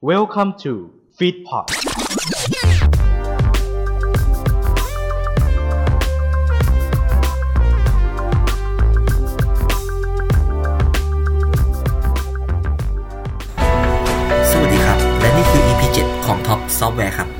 Welcome to Feedpot สวัสดีครับ และนี่คือ EP 7 ของ Top Software ครับ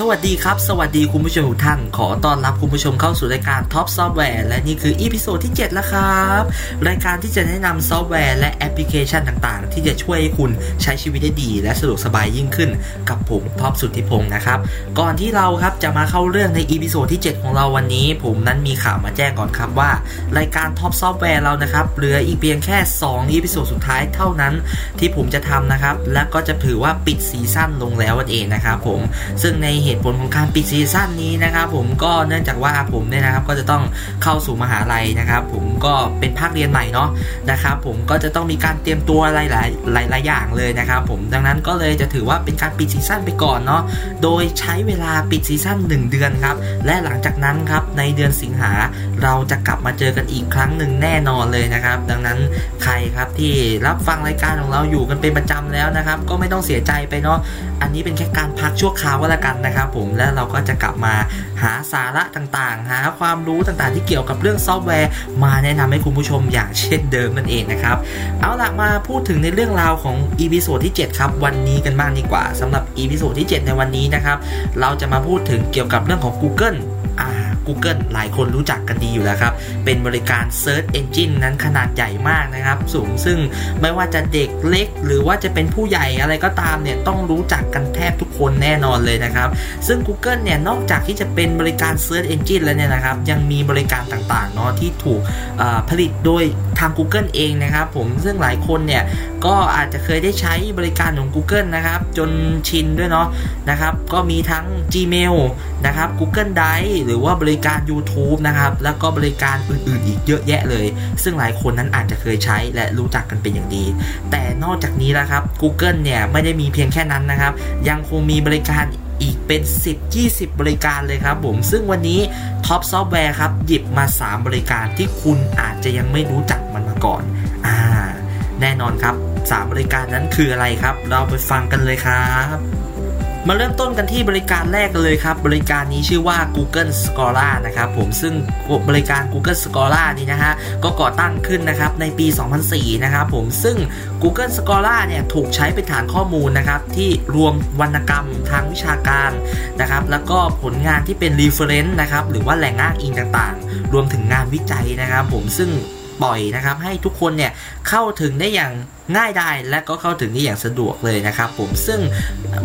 สวัสดีครับ สวัสดีคุณผู้ชมทุกท่าน ขอต้อนรับคุณผู้ชมเข้าสู่รายการ Top Software และนี่คือ EP โซดที่ 7 แล้วครับ รายการที่จะแนะนำซอฟต์แวร์และแอปพลิเคชันต่างๆ ที่จะช่วยให้คุณใช้ชีวิตได้ดี และสะดวกสบายยิ่งขึ้น กับผมท็อปสุทธิพงศ์นะครับ ก่อนที่เราครับจะมาเข้าเรื่องใน episode ที่ 7 ของเราวันนี้ ผมนั้นมีข่าวมาแจ้งก่อนครับว่า รายการ Top Software เรานะครับเหลืออีกเพียงแค่2 EP สุดท้ายเท่านั้น ที่ผมจะทำนะครับและก็จะถือว่าปิดซีซั่นลงแล้วนั่นเองนะครับผมซึ่งในเหตุผลของการปิดซีซั่นนี้นะครับผมก็เนื่องจากว่าผมเนี่ยนะครับก็จะต้องเข้าสู่มหาลัยนะครับ ผมก็เป็นภาคเรียนใหม่เนาะนะครับผมก็จะต้องมีการเตรียมตัวหลายหลายหลายหลายอย่างเลยนะครับผมดังนั้นก็เลยจะถือว่าเป็นการปิดซีซั่นไปก่อนเนาะโดยใช้เวลาปิดซีซั่น1 เดือนครับและหลังจากนั้นครับในเดือนสิงหา เราจะกลับมาเจอกันอีกครั้งหนึ่งแน่นอนเลยนะครับ ดังนั้นใครครับที่รับฟังรายการของเราอยู่กันเป็นประจำแล้วนะครับ ก็ไม่ต้องเสียใจไปเนาะอันนี้เป็นแค่การพักชั่วคราวก็แล้วกันนะครับผมและเราก็จะกลับมาหาสาระต่างๆ หาความรู้ต่างๆ ที่เกี่ยวกับเรื่องซอฟต์แวร์ มาแนะนำให้คุณผู้ชมอย่างเช่นเดิมนั่นเองนะครับเอาล่ะมาพูดถึงในเรื่องราวของ episode ที่ 7 ครับ วันนี้กันบ้างดีกว่าสำหรับ episode ที่ 7 ในวันนี้นะครับเราจะมาพูดถึงเกี่ยวกับเรื่องของ Google Google หลายคนรู้จักกันดีอยู่แล้วครับ เป็นบริการ Search Engine นั้นขนาดใหญ่มากนะครับ สูงซึ่งไม่ว่าจะเด็กเล็ก หรือว่าจะเป็นผู้ใหญ่อะไรก็ตามเนี่ยต้องรู้จักกันแทบทุกคนแน่นอนเลยนะครับ ซึ่ง Google เนี่ยนอกจากที่จะเป็นบริการ Search Engine แล้วเนี่ยนะครับ ยังมีบริการต่างๆเนาะที่ถูกผลิตโดยทาง Google เองนะครับผมซึ่งหลายคนเนี่ยก็อาจจะเคยได้ใช้บริการของ Google นะครับ จนชินด้วยเนาะนะครับ ก็มีทั้ง Gmail นะครับ Google Drive หรือว่าบริการ YouTube นะครับ แล้วก็บริการอื่นๆ อีกเยอะแยะเลย ซึ่งหลายคนนั้นอาจจะเคยใช้และรู้จักกันเป็นอย่างดี แต่นอกจากนี้นะครับ Google เนี่ยไม่ได้มีเพียงแค่นั้นนะครับ ยังคงมีบริการอีกเป็น 10-20 บริการเลยครับผม ซึ่งวันนี้ Top Software ครับ หยิบมา 3 บริการที่คุณอาจจะยังไม่รู้จักมันมาก่อน อ่า แน่นอนครับ 3 บริการนั้นคืออะไรครับ เราไปฟังกันเลยครับ มาเริ่มต้นกันที่บริการแรกเลยครับ บริการนี้ชื่อว่า Google Scholar นะครับผมซึ่งบริการ Google Scholar นี้นะฮะก็ก่อตั้งขึ้นนะครับในปี 2004 นะครับผมซึ่ง Google Scholar เนี่ยถูกใช้เป็นฐานข้อมูลนะครับที่รวมวรรณกรรมทางวิชาการนะครับแล้วก็ผลงานที่เป็น reference นะครับหรือว่าแหล่งอ้างอิงต่างๆ รวมถึงงานวิจัยนะครับผมซึ่ง ปล่อยนะครับ ให้ทุกคนเนี่ยเข้าถึงได้อย่างง่ายได้และก็เข้าถึงได้อย่างสะดวกเลยนะครับผมซึ่ง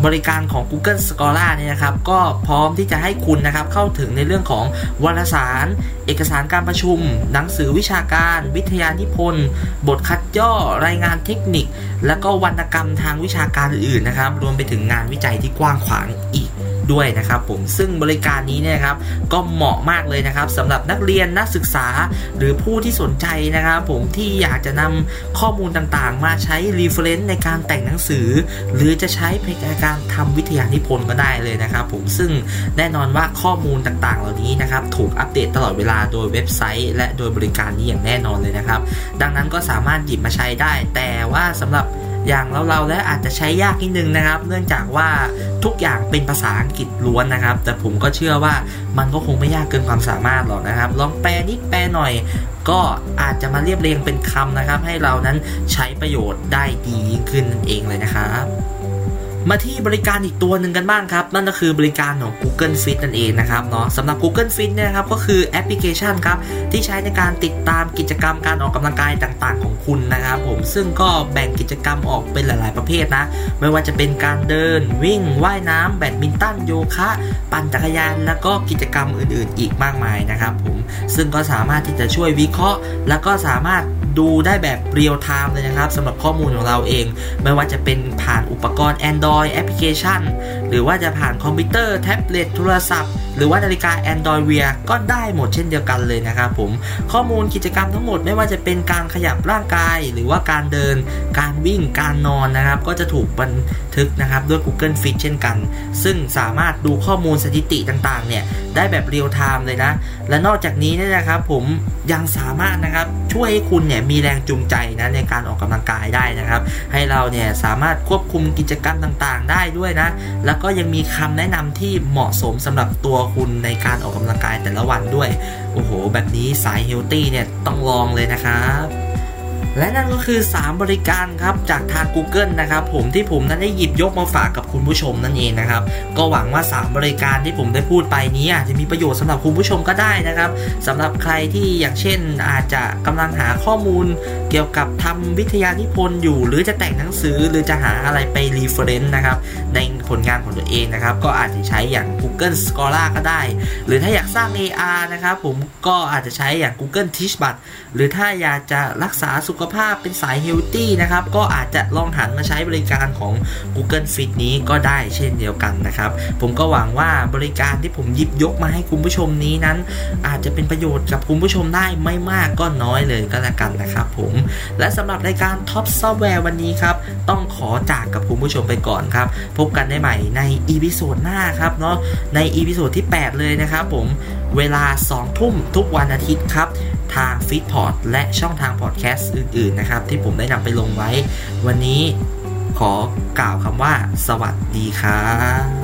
บริการของ Google Scholar เนี่ยนะครับก็พร้อมที่จะให้คุณนะครับเข้าถึงในเรื่องของวารสาร เอกสารการประชุม หนังสือวิชาการ วิทยานิพนธ์ บทคัดย่อรายงานเทคนิค และก็วรรณกรรมทางวิชาการอื่นๆนะครับรวมไปถึงงานวิจัยที่กว้างขวางอีก ด้วยนะครับผมซึ่งบริการนี้เนี่ยครับก็เหมาะมากเลยนะครับสำหรับนักเรียนนักศึกษา หรือผู้ที่สนใจนะครับผมที่อยากจะนำข้อมูลต่างๆ มาใช้ reference ในการแต่งหนังสือ หรือจะใช้ในการทำวิทยานิพนธ์ก็ได้เลยนะครับผมซึ่งแน่นอนว่าข้อมูลต่างๆ เหล่านี้นะครับถูกอัปเดตตลอดเวลาโดยเว็บไซต์ และโดยบริการนี้อย่างแน่นอนเลยนะครับ ดังนั้นก็สามารถหยิบมาใช้ได้ แต่ว่าสำหรับ อย่างเราๆแล้วอาจจะใช้ยากนิดนึงนะครับ เนื่องจากว่าทุกอย่างเป็นภาษาอังกฤษล้วนนะครับ แต่ผมก็เชื่อว่ามันก็คงไม่ยากเกินความสามารถหรอกนะครับ ลองแปลนิดแปลหน่อย ก็อาจจะมาเรียบเรียงเป็นคำนะครับ ให้เรานั้นใช้ประโยชน์ได้ดียิ่งขึ้นนั่นเองเลยนะครับ มาที่บริการอีกตัวหนึ่งกันบ้างครับ นั่นก็คือบริการของ Google Fit นั่นเองนะครับเนาะสำหรับ Google Fit เนี่ยครับก็คือแอปพลิเคชันครับ ที่ใช้ในการติดตามกิจกรรมการออกกำลังกายต่างๆ ของคุณนะครับผมซึ่งก็แบ่งกิจกรรมออกเป็นหลาย ๆ ประเภทนะ ไม่ว่าจะเป็นการเดิน วิ่งว่ายน้ำแบดมินตันโยคะ ปั่นจักรยาน แล้วก็กิจกรรมอื่น ๆ อีกมากมายนะครับผมซึ่งก็สามารถที่จะช่วยวิเคราะห์ แล้วก็สามารถ ดูได้แบบเรียลไทม์เลยนะครับสำหรับข้อมูลของเราเอง ไม่ว่าจะเป็นผ่านอุปกรณ์ Android แอปพลิเคชันหรือว่าจะผ่านคอมพิวเตอร์แท็บเล็ตโทรศัพท์ หรือว่านาฬิกา Android Wear ก็ได้หมดเช่นเดียวกันเลยนะครับผมข้อมูลกิจกรรมทั้งหมดไม่ว่าจะเป็นการขยับร่างกาย หรือว่าการเดิน การวิ่งการนอนนะครับ ก็จะถูกบันทึกนะครับด้วย Google Fit เช่นกัน ซึ่งสามารถดูข้อมูลสถิติต่างๆ เนี่ยได้แบบเรียลไทม์เลยนะ และนอกจากนี้เนี่ยนะครับผมยังสามารถนะครับช่วยให้คุณเนี่ยมีแรงจูงใจนะในการออกกำลังกายได้นะครับ ให้เราเนี่ยสามารถควบคุมกิจกรรมต่างๆ ได้ด้วยนะแล้วก็ยังมีคำแนะนำที่เหมาะสมสำหรับตัวคุณในการออกกำลังกายแต่ละวันด้วย โอ้โห แบบนี้สายเฮลตี้เนี่ยต้องลองเลยนะครับ และนั่นก็คือ 3 บริการครับจากทาง Google นะครับผมที่ผมนั้นได้หยิบยกมาฝากกับคุณผู้ชมนั่นเองนะครับก็หวังว่า 3 บริการที่ผมได้พูดไปนี้อาจจะมีประโยชน์สำหรับคุณผู้ชมก็ได้นะครับสำหรับใครที่อย่างเช่นอาจจะกำลังหาข้อมูล เกี่ยวกับทำวิทยานิพนธ์อยู่ หรือจะแต่งหนังสือหรือจะหาอะไรไป reference นะครับในผลงานของตัวเองนะครับก็อาจจะใช้อย่าง Google Scholar ก็ได้ หรือถ้าอยากสร้าง AR นะครับผมก็อาจจะใช้อย่าง Google Tilt Brush หรือถ้าอยากจะรักษาสุขภาพเป็นสาย healthy นะครับ ก็อาจจะลองหันมาใช้บริการของ Google Fit นี้ก็ได้เช่นเดียวกันนะครับ ผมก็หวังว่าบริการที่ผมหยิบยกมาให้คุณผู้ชมนี้นั้น อาจจะเป็นประโยชน์กับคุณผู้ชมได้ไม่มากก็น้อยเลยก็แล้วกันนะครับผม และสำหรับรายการ Top Software วันนี้ครับ ต้องขอจากกับคุณผู้ชมไปก่อนครับ พบกันได้ใหม่ใน episode หน้าครับเนาะใน episode ที่ 8 เลยนะครับผมเวลา 2 ทุ่มทุกวันอาทิตย์ครับ ทางฟีดพอร์ตและช่องทางพอดแคสต์อื่น ๆ นะครับ ที่ผมได้นำไปลงไว้ วันนี้ขอกล่าวคำว่า สวัสดีครับ